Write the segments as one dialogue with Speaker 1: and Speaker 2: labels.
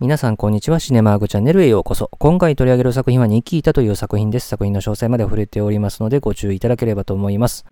Speaker 1: 皆さんこんにちは。シネマーグチャンネルへようこそ。今回取り上げる作品はニキータという作品です。作品の詳細まで触れておりますのでご注意いただければと思います。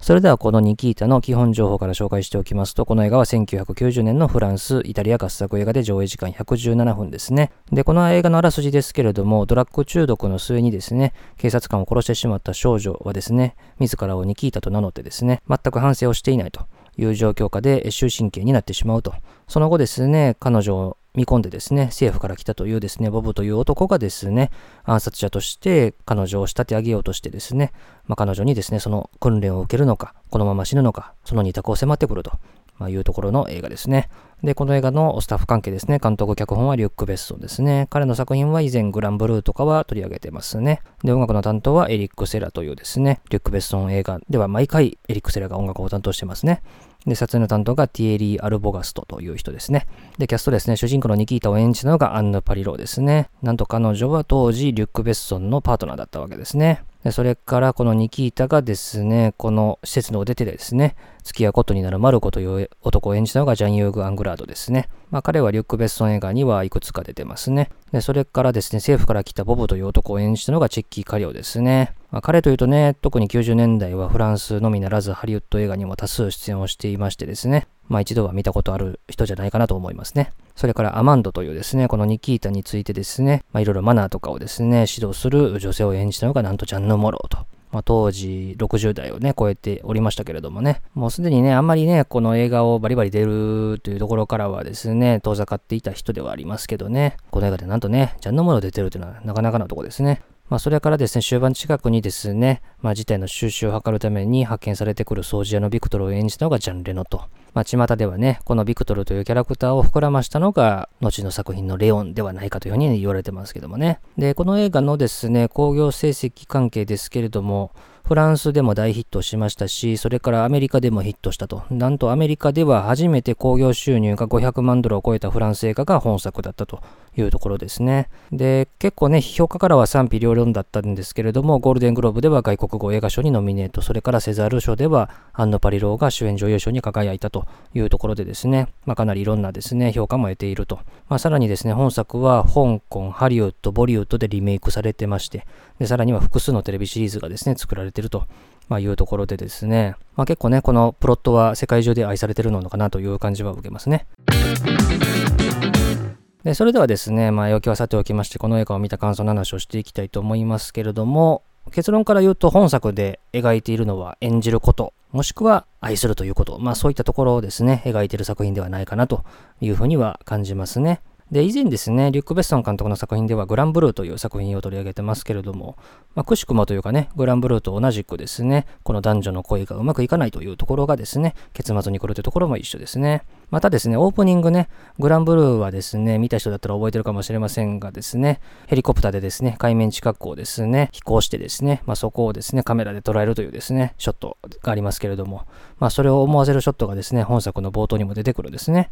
Speaker 1: それではこのニキータの基本情報から紹介しておきますと、この映画は1990年のフランス、イタリア合作映画で上映時間117分ですね。で、この映画のあらすじですけれども、ドラッグ中毒の末にですね、警察官を殺してしまった少女はですね、自らをニキータと名乗ってですね、全く反省をしていないという状況下で終身刑になってしまうと。その後ですね、彼女を見込んでですね、政府から来たというですね、ボブという男がですね、暗殺者として彼女を仕立て上げようとしてですね、まあ、彼女にですね、その訓練を受けるのか、このまま死ぬのか、その二択を迫ってくると。まあ、いうところの映画ですね。で、この映画のスタッフ関係ですね。監督、脚本はリュック・ベッソンですね。彼の作品は以前グランブルーとかは取り上げてますね。で、音楽の担当はエリック・セラというですね、リュック・ベッソン映画では毎回エリック・セラが音楽を担当してますね。で、撮影の担当がティエリー・アルボガストという人ですね。で、キャストですね、主人公のニキータを演じたのがアンヌ・パリローですね。なんと彼女は当時リュック・ベッソンのパートナーだったわけですね。でそれからこのニキータがですね、この施設の出てですね、付き合うことになるマルコという男を演じたのがジャン・ユーグ・アングラードですね。まあ彼はリュック・ベッソン映画にはいくつか出てますね。で、それからですね、政府から来たボブという男を演じたのがチェッキー・カリオですね。まあ、彼というとね、特に90年代はフランスのみならずハリウッド映画にも多数出演をしていましてですね、まあ一度は見たことある人じゃないかなと思いますね。それからアマンドというですね、このニキータについてですね、まあいろいろマナーとかをですね、指導する女性を演じたのがなんとジャンヌ・モローと。まあ、当時60代をね、超えておりましたけれどもね、もうすでにね、あんまりね、この映画をバリバリ出るというところからはですね、遠ざかっていた人ではありますけどね、この映画でなんとね、ジャンヌ・モロー出てるというのはなかなかのとこですね。まあ、それからですね、終盤近くにですね、まあ、事態の収集を図るために派遣されてくる掃除屋のビクトルを演じたのがジャン・レノと。まあ、巷ではね、このビクトルというキャラクターを膨らましたのが、後の作品のレオンではないかというふうに言われてますけどもね。で、この映画のですね、興行成績関係ですけれども、フランスでも大ヒットしましたし、それからアメリカでもヒットしたと。なんとアメリカでは初めて興行収入が500万ドルを超えたフランス映画が本作だったというところですね。で、結構ね、評価からは賛否両論だったんですけれども、ゴールデングローブでは外国語映画賞にノミネート、それからセザール賞ではアンノ・パリローが主演女優賞に輝いたというところでですね、まあ、かなりいろんなですね、評価も得ていると。まあ、さらにですね、本作は香港、ハリウッド、ボリウッドでリメイクされてまして、で、さらには複数のテレビシリーズがですね、作られているとまあ、いうところでですね、まあ、結構ね、このプロットは世界中で愛されてるのかなという感じは受けますね。でそれではですね、まあ、要求はさておきまして、この映画を見た感想の話をしていきたいと思いますけれども、結論から言うと本作で描いているのは演じること、もしくは愛するということ、まあそういったところをですね、描いている作品ではないかなというふうには感じますね。で、以前ですね、リュック・ベッソン監督の作品ではグランブルーという作品を取り上げてますけれども、まあ、くしくもというかね、グランブルーと同じくですね、この男女の恋がうまくいかないというところがですね、結末に来るというところも一緒ですね。またですね、オープニングね、グランブルーはですね、見た人だったら覚えてるかもしれませんがですね、ヘリコプターでですね、海面近くをですね、飛行してですね、まあ、そこをですね、カメラで捉えるというですね、ショットがありますけれども、まあ、それを思わせるショットがですね、本作の冒頭にも出てくるんですね。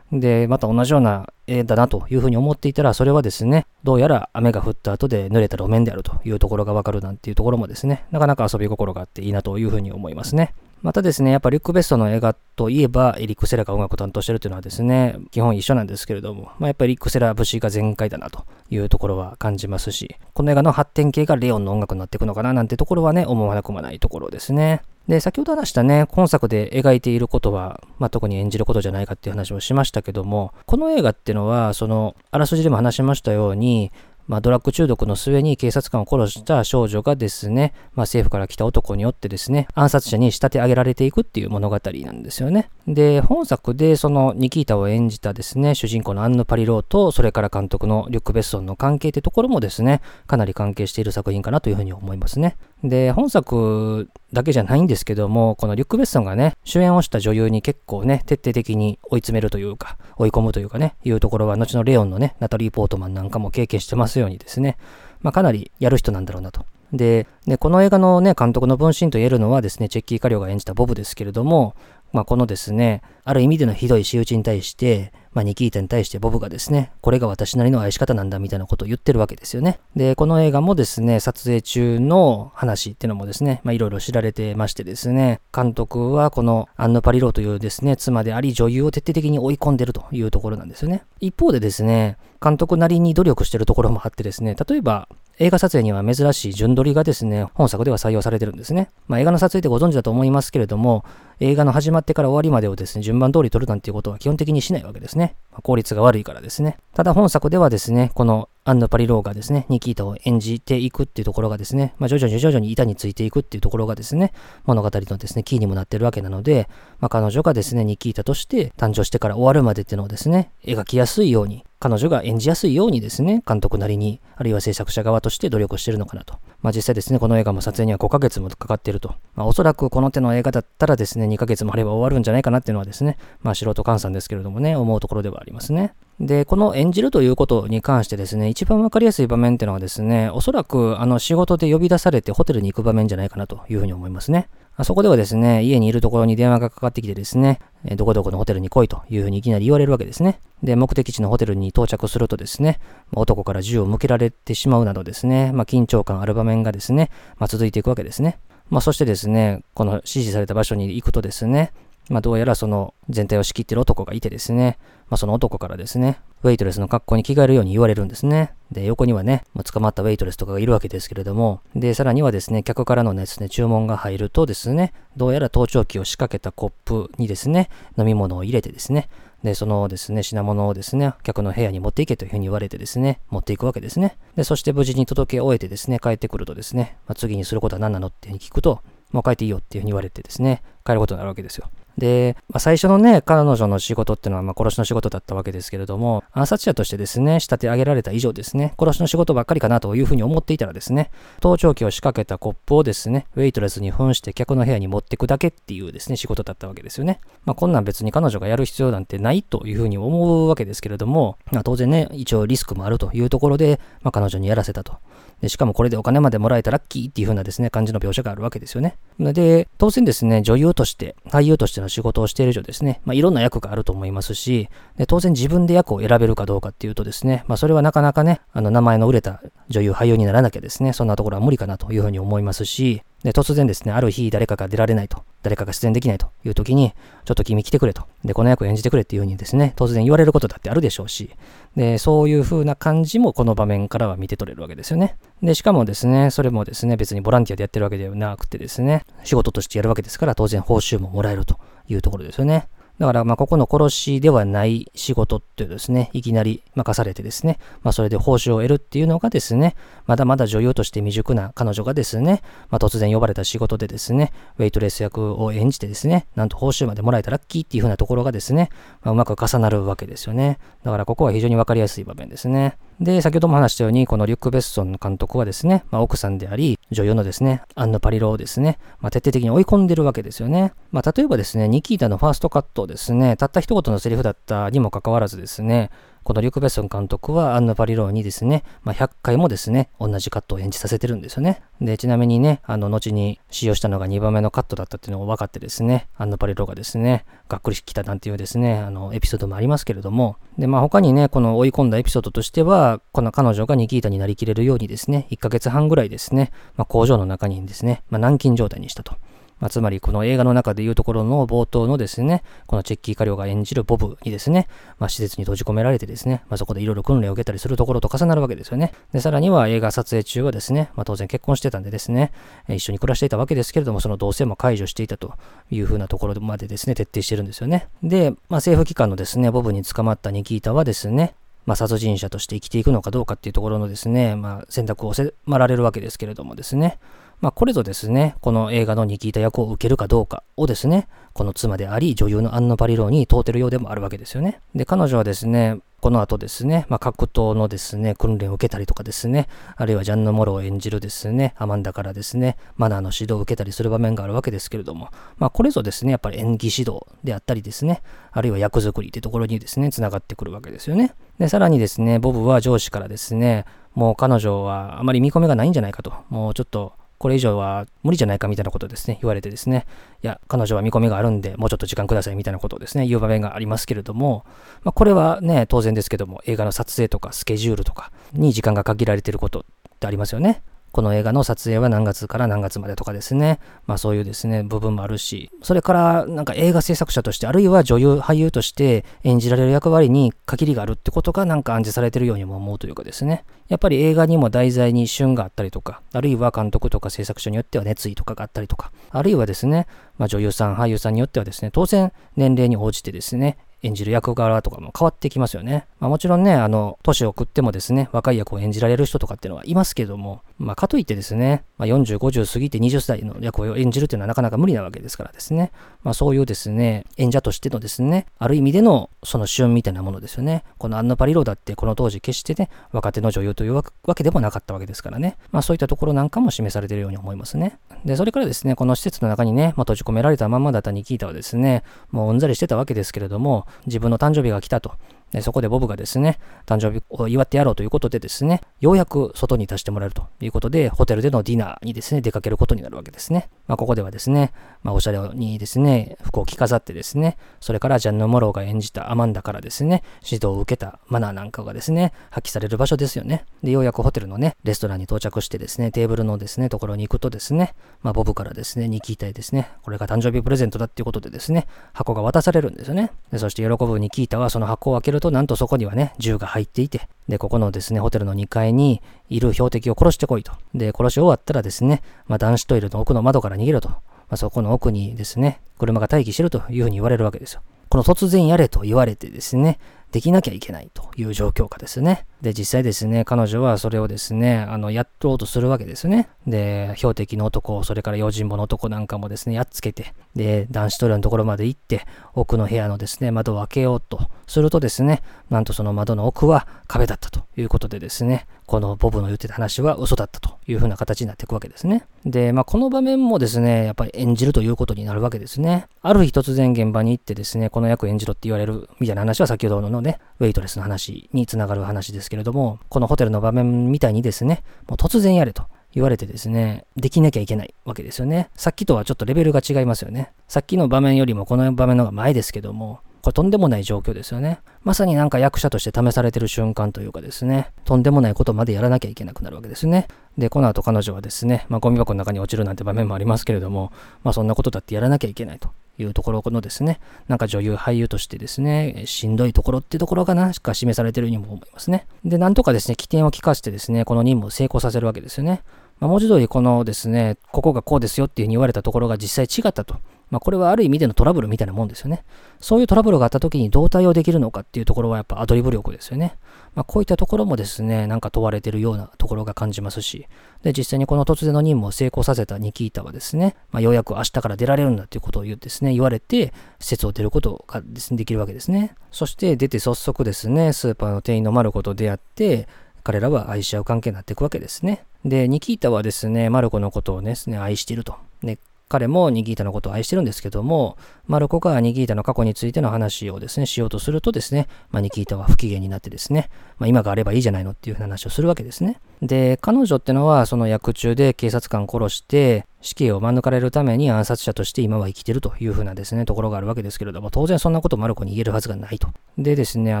Speaker 1: で、また同じような絵だなというふうに思っていたら、それはですね、どうやら雨が降った後で濡れた路面であるというところがわかるなんていうところもですね、なかなか遊び心があっていいなというふうに思いますね。またですね、やっぱリュック・ベストの映画といえば、エリック・セラが音楽を担当してるというのはですね、基本一緒なんですけれども、まあ、やっぱりリック・セラ節が全開だなというところは感じますし、この映画の発展系がレオンの音楽になっていくのかななんてところはね、思わなくもないところですね。で、先ほど話したね、今作で描いていることは、まあ、特に演じることじゃないかっていう話をしましたけども、この映画っていうのは、その、あらすじでも話しましたように、まあ、ドラッグ中毒の末に警察官を殺した少女がですね、まあ、政府から来た男によってですね、暗殺者に仕立て上げられていくっていう物語なんですよね。で、本作でそのニキータを演じたですね、主人公のアンヌ・パリローと、それから監督のリュック・ベッソンの関係ってところもですね、かなり関係している作品かなというふうに思いますね。で、本作だけじゃないんですけども、このリュック・ベッソンがね、主演をした女優に結構ね、徹底的に追い詰めるというか、追い込むというかね、いうところは、後のレオンのね、ナタリー・ポートマンなんかも経験してますようにですね、まあ、かなりやる人なんだろうなと。で、でこの映画のね、監督の分身と言えるのはですね、チェッキー・カリオが演じたボブですけれども、まあ、このですね、ある意味でのひどい仕打ちに対して、まあ、ニキータに対してボブがですね、これが私なりの愛し方なんだみたいなことを言ってるわけですよね。で、この映画もですね、撮影中の話っていうのもですね、まあ、いろいろ知られてましてですね、監督はこのアンヌ・パリローというですね、妻であり女優を徹底的に追い込んでるというところなんですよね。一方でですね、監督なりに努力してるところもあってですね、例えば、映画撮影には珍しい順取りがですね、本作では採用されてるんですね。まあ、映画の撮影ってご存知だと思いますけれども、映画の始まってから終わりまでをですね、順番通り撮るなんていうことは基本的にしないわけですね。効率が悪いからですね。ただ本作ではですね、このアンヌ・パリローがですね、ニキータを演じていくっていうところがですね、まあ、徐々に徐々に板についていくっていうところがですね、物語のですね、キーにもなってるわけなので、まあ、彼女がですね、ニキータとして誕生してから終わるまでっていうのをですね、描きやすいように、彼女が演じやすいようにですね、監督なりに、あるいは制作者側として努力してるのかなと。まあ実際ですね、この映画も撮影には5ヶ月もかかっていると。まあおそらくこの手の映画だったらですね、2ヶ月もあれば終わるんじゃないかなっていうのはですね、まあ素人菅さんですけれどもね、思うところではありますね。で、この演じるということに関してですね、一番わかりやすい場面っていうのはですね、おそらくあの仕事で呼び出されてホテルに行く場面じゃないかなというふうに思いますね。まそこではですね、家にいるところに電話がかかってきてですね、えどこどこのホテルに来いというふうにいきなり言われるわけですね。で、目的地のホテルに到着するとですね、ま男から銃を向けられてしまうなどですね、まあ、緊張感ある場面がですね、まあ、続いていくわけですね。まあ、そしてですね、この指示された場所に行くとですね、まあ、どうやらその全体を仕切ってる男がいてですね、まあ、その男からですね、ウェイトレスの格好に着替えるように言われるんですね。で、横にはね、もう捕まったウェイトレスとかがいるわけですけれども、で、さらにはですね、客からのですね、注文が入るとですね、どうやら盗聴器を仕掛けたコップにですね、飲み物を入れてですね、で、そのですね、品物をですね、客の部屋に持っていけというふうに言われてですね、持っていくわけですね。で、そして無事に届け終えてですね、帰ってくるとですね、まあ、次にすることは何なのっていうふうに聞くと、もう帰っていいよっていうふうに言われてですね、帰ることになるわけですよ。で、まあ、最初のね、彼女の仕事っていうのは、まあ、殺しの仕事だったわけですけれども、暗殺者としてですね、仕立て上げられた以上ですね、殺しの仕事ばっかりかなというふうに思っていたらですね、盗聴器を仕掛けたコップをですね、ウェイトレスに扮して客の部屋に持ってくだけっていうですね、仕事だったわけですよね。まあ、こんなん別に彼女がやる必要なんてないというふうに思うわけですけれども、まあ、当然ね、一応リスクもあるというところで、まあ、彼女にやらせたと。で、しかもこれでお金までもらえたラッキーっていう風なですね、感じの描写があるわけですよね。で、当然ですね、女優として、俳優としての仕事をしている以上ですね、まあ、いろんな役があると思いますし、で当然自分で役を選べるかどうかっていうとですね、まあ、それはなかなかね、あの、名前の売れた女優、俳優にならなきゃですね、そんなところは無理かなという風に思いますし、で、突然ですね、ある日誰かが出られないと、誰かが出演できないという時に、ちょっと君来てくれと。で、この役を演じてくれっていう風にですね、突然言われることだってあるでしょうし、で、そういう風な感じもこの場面からは見て取れるわけですよね。で、しかもですね、それもですね、別にボランティアでやってるわけではなくてですね、仕事としてやるわけですから、当然報酬ももらえるというところですよね。だから、ま、ここの殺しではない仕事っていうですね、いきなり任されてですね、まあ、それで報酬を得るっていうのがですね、まだまだ女優として未熟な彼女がですね、まあ、突然呼ばれた仕事でですね、ウェイトレス役を演じてですね、なんと報酬までもらえたラッキーっていう風なところがですね、ま、うまく重なるわけですよね。だからここは非常にわかりやすい場面ですね。で、先ほども話したように、このリュック・ベッソン監督はですね、まあ、奥さんであり、女優のですね、アンヌ・パリロをですね、まあ、徹底的に追い込んでるわけですよね。まあ、例えばですね、ニキータのファーストカットをですね、たった一言のセリフだったにもかかわらずですね、このリュク・ベソン監督はアンヌ・パリローにですね、まあ、100回もですね、同じカットを演じさせてるんですよね。で、ちなみにね、あの、後に使用したのが2番目のカットだったっていうのを分かってですね、アンヌ・パリローがですね、がっくり来たなんていうですね、あの、エピソードもありますけれども、で、まあ、他にね、この追い込んだエピソードとしては、この彼女がニキータになりきれるようにですね、1ヶ月半ぐらいですね、まあ、工場の中にですね、まあ、軟禁状態にしたと。まあ、つまりこの映画の中でいうところの冒頭のですね、このチェッキー・カリオが演じるボブにですね、まあ、施設に閉じ込められてですね、まあ、そこでいろいろ訓練を受けたりするところと重なるわけですよね。で、さらには映画撮影中はですね、まあ、当然結婚してたんでですね、一緒に暮らしていたわけですけれども、その同棲も解除していたというふうなところまでですね、徹底してるんですよね。で、まあ、政府機関のですね、ボブに捕まったニキータはですね、まあ、殺人者として生きていくのかどうかっていうところのですね、まあ、選択を迫られるわけですけれどもですね、まあ、これぞですね、この映画のニキータ役を受けるかどうかをですね、この妻であり、女優のアンナ・パリローに問うてるようでもあるわけですよね。で、彼女はですね、この後ですね、まあ、格闘のですね、訓練を受けたりとかですね、あるいはジャンヌ・モロを演じるですね、アマンダからですね、マナーの指導を受けたりする場面があるわけですけれども、まあ、これぞですね、やっぱり演技指導であったりですね、あるいは役作りってところにですね、繋がってくるわけですよね。で、さらにですね、ボブは上司からですね、もう彼女はあまり見込みがないんじゃないかと、もうちょっとこれ以上は無理じゃないかみたいなことですね、言われてですね、いや、彼女は見込みがあるんで、もうちょっと時間くださいみたいなことをですね、言う場面がありますけれども、まあ、これはね、当然ですけども、映画の撮影とかスケジュールとかに時間が限られてることってありますよね。この映画の撮影は何月から何月までとかですね。まあそういうですね、部分もあるし、それからなんか映画制作者として、あるいは女優、俳優として演じられる役割に限りがあるってことがなんか暗示されてるようにも思うというかですね。やっぱり映画にも題材に旬があったりとか、あるいは監督とか制作者によっては熱意とかがあったりとか、あるいはですね、まあ女優さん、俳優さんによってはですね、当然年齢に応じてですね、演じる役柄とかも変わってきますよね。まあ、もちろんね、あの、年を食ってもですね、若い役を演じられる人とかっていうのはいますけども、まあ、かといってですね、まあ、40、50過ぎて20歳の役を演じるっていうのはなかなか無理なわけですからですね、まあ、そういうですね、演者としてのですね、ある意味でのその旬みたいなものですよね。このアンナ・パリローだってこの当時決してね、若手の女優というわけでもなかったわけですからね、まあ、そういったところなんかも示されているように思いますね。で、それからですね、この施設の中にね、まあ、閉じ込められたままだったニキータはですね、もううんざりしてたわけですけれども、自分の誕生日が来たと。でそこでボブがですね、誕生日を祝ってやろうということでですね、ようやく外に出してもらえるということで、ホテルでのディナーにですね、出かけることになるわけですね。まあ、ここではですね、まあ、おしゃれにですね、服を着飾ってですね、それからジャンヌ・モローが演じたアマンダからですね、指導を受けたマナーなんかがですね、発揮される場所ですよね。で、ようやくホテルのね、レストランに到着してですね、テーブルのですね、ところに行くとですね、まあ、ボブからですね、ニキータへですね、これが誕生日プレゼントだっていうことでですね、箱が渡されるんですよね。でそして喜ぶニキータはその箱を開けると、なんとそこにはね、ね、銃が入っていて、で、ここのですね、ホテルの2階にいる標的を殺してこいと。で、殺し終わったらですね、まあ、男子トイレの奥の窓から逃げろと。まあ、そこの奥にですね、車が待機してるというふうに言われるわけですよ。この突然やれと言われてですね、できなきゃいけないという状況下ですね。で、実際ですね、彼女はそれをですね、あの、やっとうとするわけですね。で、標的の男、それから用心棒の男なんかもですね、やっつけて、で、男子トイレのところまで行って、奥の部屋のですね、窓を開けようとするとですね、なんとその窓の奥は壁だったということでですね、このボブの言ってた話は嘘だったというふうな形になっていくわけですね。で、まあ、この場面もですね、やっぱり演じるということになるわけですね。ある日突然現場に行ってですね、この役演じろって言われるみたいな話は先ほどののね、ウェイトレスの話につながる話ですけれども、このホテルの場面みたいにですね、もう突然やれと言われてですね、できなきゃいけないわけですよね。さっきとはちょっとレベルが違いますよね。さっきの場面よりもこの場面の方が前ですけども、これとんでもない状況ですよね。まさになんか役者として試されてる瞬間というかですね、とんでもないことまでやらなきゃいけなくなるわけですね。で、この後彼女はですね、まあゴミ箱の中に落ちるなんて場面もありますけれども、まあそんなことだってやらなきゃいけないというところのですね、なんか女優、俳優としてですね、しんどいところっていうところかなしか示されてるようにも思いますね。で、なんとかですね、起点を利かしてですね、この任務を成功させるわけですよね。まあ、文字通りこのですね、ここがこうですよっていうふうに言われたところが実際違ったと。まあ、これはある意味でのトラブルみたいなもんですよね。そういうトラブルがあった時にどう対応できるのかっていうところはやっぱアドリブ力ですよね。まあ、こういったところもですね、なんか問われてるようなところが感じますし、で、実際にこの突然の任務を成功させたニキータはですね、まあ、ようやく明日から出られるんだということを言ってですね、言われて、施設を出ることがですね、できるわけですね。そして出て早速ですね、スーパーの店員のマルコと出会って、彼らは愛し合う関係になっていくわけですね。で、ニキータはですね、マルコのことをですね、愛していると。で、彼もニギータのことを愛してるんですけども、マルコがニギータの過去についての話をですね、しようとするとですね、まあ、ニギータは不機嫌になってですね、まあ、今があればいいじゃないのっていう話をするわけですね。で、彼女ってのはその役中で警察官殺して、死刑を免れるために暗殺者として今は生きてるというふうなですね、ところがあるわけですけれども、当然そんなことマルコに言えるはずがないと。でですね、あ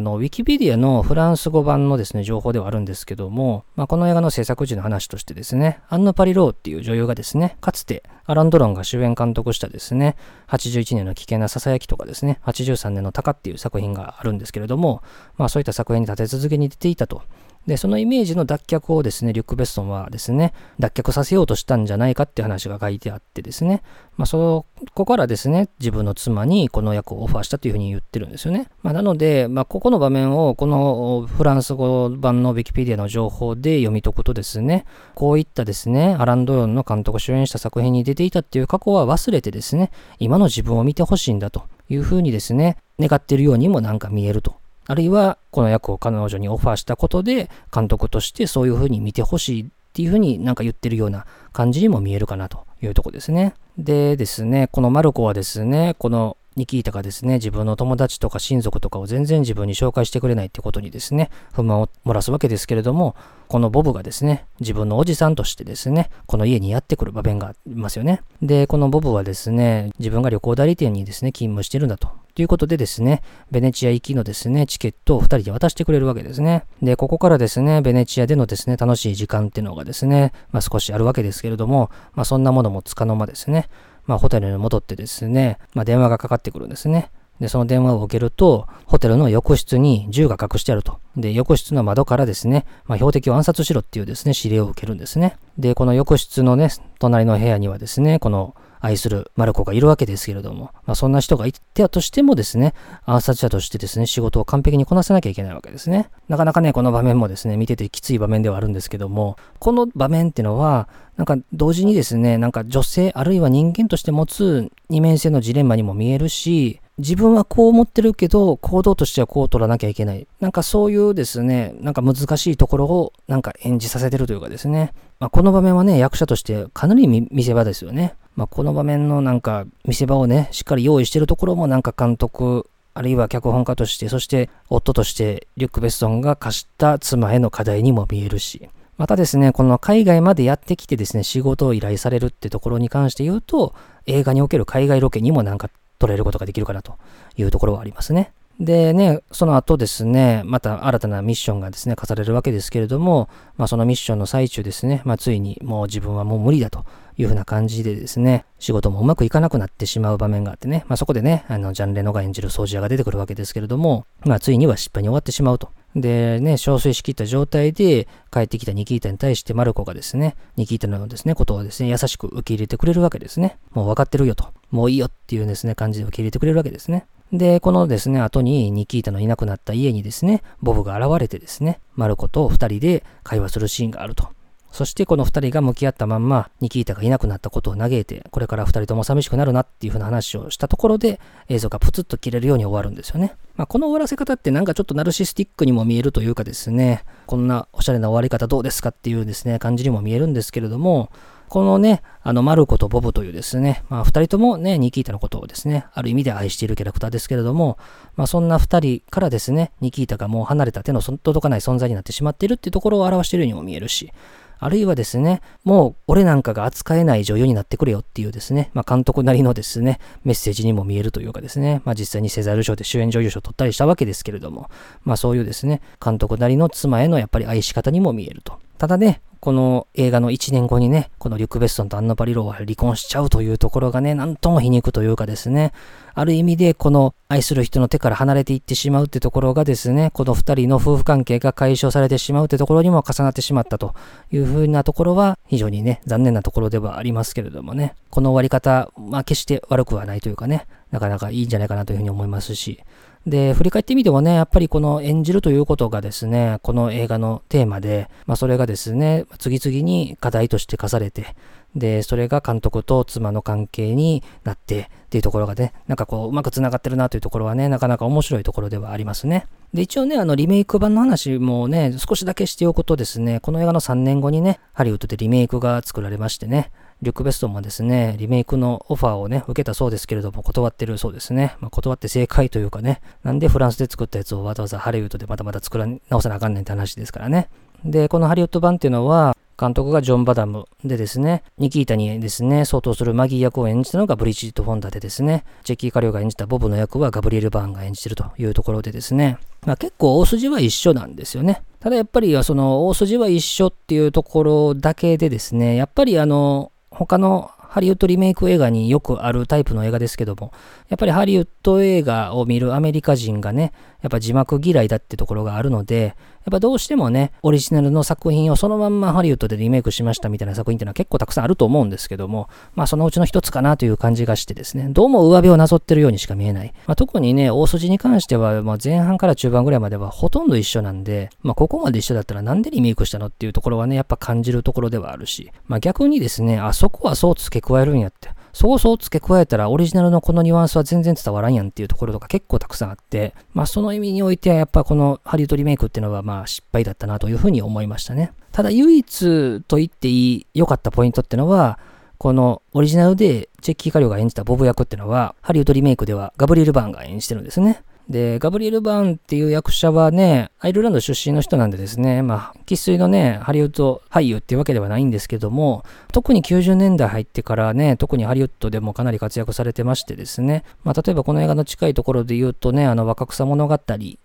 Speaker 1: の、ウィキペディアのフランス語版のですね、情報ではあるんですけども、まあ、この映画の制作時の話としてですね、アンヌ・パリローっていう女優がですね、かつてアラン・ドロンが主演監督したですね、81年の危険な囁きとかですね、83年の鷹っていう作品があるんですけれども、まあそういった作品に立て続けに出ていたとで、そのイメージの脱却をですね、リュック・ベストンはですね、脱却させようとしたんじゃないかって話が書いてあってですね、まあ、そこからですね、自分の妻にこの役をオファーしたというふうに言ってるんですよね。まあ、なので、まあ、ここの場面を、このフランス語版のウィキペディアの情報で読み解くとですね、こういったですね、アラン・ドヨンの監督主演した作品に出ていたっていう過去は忘れてですね、今の自分を見てほしいんだというふうにですね、願っているようにもなんか見えるとあるいはこの役を彼女にオファーしたことで監督としてそういうふうに見てほしいっていうふうになんか言ってるような感じにも見えるかなというとこですね。でですね、このマルコはですね、このニキータがですね、自分の友達とか親族とかを全然自分に紹介してくれないってことにですね、不満を漏らすわけですけれども、このボブがですね、自分のおじさんとしてですね、この家にやってくる場面がありますよね。で、このボブはですね、自分が旅行代理店にですね、勤務してるんだと。ということでですね、ベネチア行きのですね、チケットを2人で渡してくれるわけですね。で、ここからですね、ベネチアでのですね、楽しい時間っていうのがですね、まあ少しあるわけですけれども、まあそんなものもつかの間ですね、まあホテルに戻ってですね、まあ電話がかかってくるんですね。で、その電話を受けると、ホテルの浴室に銃が隠してあると。で、浴室の窓からですね、まあ、標的を暗殺しろっていうですね、指令を受けるんですね。で、この浴室のね、隣の部屋にはですね、この愛するマルコがいるわけですけれども、まあ、そんな人がいてはとしてもですね、暗殺者としてですね、仕事を完璧にこなせなきゃいけないわけですね。なかなかね、この場面もですね、見ててきつい場面ではあるんですけども、この場面っていうのは、なんか同時にですね、なんか女性あるいは人間として持つ二面性のジレンマにも見えるし、自分はこう思ってるけど、行動としてはこう取らなきゃいけない。なんかそういうですね、なんか難しいところをなんか演じさせてるというかですね。まあ、この場面はね、役者としてかなり見せ場ですよね。まあ、この場面のなんか見せ場をね、しっかり用意してるところもなんか監督、あるいは脚本家として、そして夫としてリュック・ベッソンが課した妻への課題にも見えるし、またですね、この海外までやってきてですね、仕事を依頼されるってところに関して言うと、映画における海外ロケにもなんか捉えることができるかなというところはありますね。でね、その後ですね、また新たなミッションがですね、課されるわけですけれども、まあそのミッションの最中ですね、まあついにもう自分はもう無理だというふうな感じでですね、仕事もうまくいかなくなってしまう場面があってね、まあそこでね、あの、ジャンレノが演じる掃除屋が出てくるわけですけれども、まあついには失敗に終わってしまうと。でね、憔悴しきった状態で帰ってきたニキータに対してマルコがですね、ニキータのですね、ことをですね、優しく受け入れてくれるわけですね。もう分かってるよと。もういいよっていうですね、感じで受け入れてくれるわけですね。で、このですね、後にニキータのいなくなった家にですね、ボブが現れてですね、マルコと二人で会話するシーンがあると。そしてこの二人が向き合ったまんま、ニキータがいなくなったことを嘆いて、これから二人とも寂しくなるなっていう風な話をしたところで、映像がプツッと切れるように終わるんですよね。まあ、この終わらせ方ってなんかちょっとナルシスティックにも見えるというかですね、こんなおしゃれな終わり方どうですかっていうですね、感じにも見えるんですけれども、このね、あの、マルコとボブというですね、まあ、二人ともね、ニキータのことをですね、ある意味で愛しているキャラクターですけれども、まあ、そんな二人からですね、ニキータがもう離れた手の届かない存在になってしまっているっていうところを表しているようにも見えるし、あるいはですね、もう俺なんかが扱えない女優になってくれよっていうですね、まあ監督なりのですね、メッセージにも見えるというかですね、まあ実際にセザール賞で主演女優賞を取ったりしたわけですけれども、まあそういうですね、監督なりの妻へのやっぱり愛し方にも見えると。ただね、この映画の1年後にね、このリュック・ベッソンとアンナ・バリローは離婚しちゃうというところがね、なんとも皮肉というかですね、ある意味でこの愛する人の手から離れていってしまうってところがですね、この2人の夫婦関係が解消されてしまうってところにも重なってしまったというふうなところは非常にね、残念なところではありますけれどもね、この終わり方、まあ決して悪くはないというかね、なかなかいいんじゃないかなというふうに思いますし、で、振り返ってみてもね、やっぱりこの演じるということがですね、この映画のテーマで、まあそれがですね、次々に課題として課されて、で、それが監督と妻の関係になってっていうところがね、なんかこう、うまく繋がってるなというところはね、なかなか面白いところではありますね。で、一応ね、あの、リメイク版の話もね、少しだけしておくとですね、この映画の3年後にね、ハリウッドでリメイクが作られましてね、リュック・ベストンもですね、リメイクのオファーをね、受けたそうですけれども、断ってるそうですね。まあ、断って正解というかね、なんでフランスで作ったやつをわざわざハリウッドでまたまた作ら直さなあかんねんって話ですからね。で、このハリウッド版っていうのは、監督がジョン・バダムでですね、ニキータにですね、相当するマギー役を演じたのがブリジット・フォンダでですね、ジェッキー・カリオが演じたボブの役はガブリエル・バーンが演じてるというところでですね、まあ、結構大筋は一緒なんですよね。ただやっぱりその大筋は一緒っていうところだけでですね、やっぱりあの、他のハリウッドリメイク映画によくあるタイプの映画ですけども、やっぱりハリウッド映画を見るアメリカ人がね、やっぱ字幕嫌いだってところがあるので、やっぱどうしてもね、オリジナルの作品をそのまんまハリウッドでリメイクしましたみたいな作品っていうのは結構たくさんあると思うんですけども、まあそのうちの一つかなという感じがしてですね、どうも上辺をなぞってるようにしか見えない。まあ、特にね、大筋に関しては、まあ、前半から中盤ぐらいまではほとんど一緒なんで、まあここまで一緒だったらなんでリメイクしたのっていうところはね、やっぱ感じるところではあるし、まあ逆にですね、あそこはそう付け加えるんやって。そうそう付け加えたらオリジナルのこのニュアンスは全然伝わらんやんっていうところとか結構たくさんあって、まあその意味においてはやっぱこのハリウッドリメイクっていうのはまあ失敗だったなというふうに思いましたね。ただ唯一と言っていい良かったポイントっていうのは、このオリジナルでチェッキー・カリオが演じたボブ役っていうのは、ハリウッドリメイクではガブリエル・バーンが演じてるんですね。で、ガブリエル・バーンっていう役者はね、アイルランド出身の人なんでですね、まあ、生粋のね、ハリウッド俳優っていうわけではないんですけども、特に90年代入ってからね、特にハリウッドでもかなり活躍されてましてですね、まあ、例えばこの映画の近いところで言うとね、あの、若草物語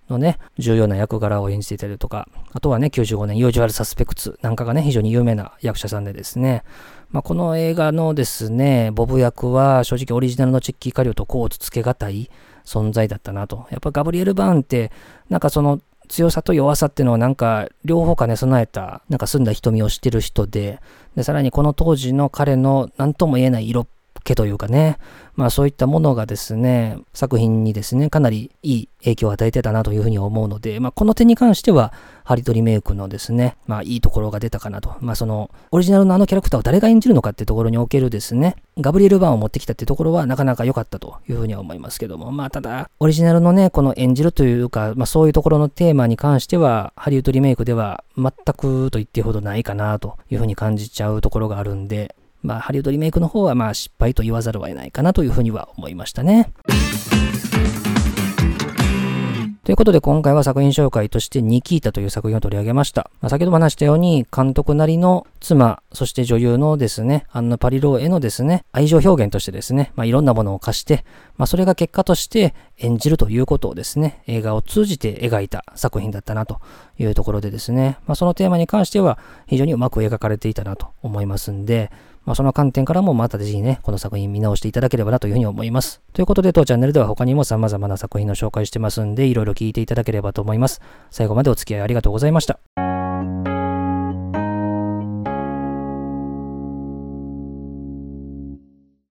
Speaker 1: のね、重要な役柄を演じていたりとか、あとはね、95年、ユージュアル・サスペクツなんかがね、非常に有名な役者さんでですね、まあ、この映画のですね、ボブ役は正直オリジナルのチェッキー・カリオとコーツつけがたい、存在だったなと。やっぱガブリエル・バーンって、なんかその強さと弱さっていうのはなんか両方兼ね備えた、なんか澄んだ瞳をしてる人で、で、さらにこの当時の彼の何とも言えない色っ気というかね、まあそういったものがですね、作品にですね、かなりいい影響を与えてたなというふうに思うので、まあこの点に関しては、ハリトリメイクのですね、まあいいところが出たかなと。まあその、オリジナルのあのキャラクターを誰が演じるのかっていうところにおけるですね、ガブリエル・バーンを持ってきたっていうところはなかなか良かったというふうには思いますけども、まあただ、オリジナルのね、この演じるというか、まあそういうところのテーマに関しては、ハリウッドリメイクでは全くと言ってほどないかなというふうに感じちゃうところがあるんで、まあ、ハリウッドリメイクの方は、まあ、失敗と言わざるを得ないかなというふうには思いましたね。ということで今回は作品紹介としてニキータという作品を取り上げました。まあ、先ほども話したように監督なりの妻、そして女優のですね、アンナ・パリローへのですね、愛情表現としてですね、まあ、いろんなものを貸して、まあ、それが結果として演じるということをですね、映画を通じて描いた作品だったなというところでですね、まあ、そのテーマに関しては非常にうまく描かれていたなと思いますんで、まあ、その観点からもまたぜひね、この作品見直していただければなというふうに思います。ということで、当チャンネルでは他にも様々な作品の紹介してますんで、いろいろ聞いていただければと思います。最後までお付き合いありがとうございました。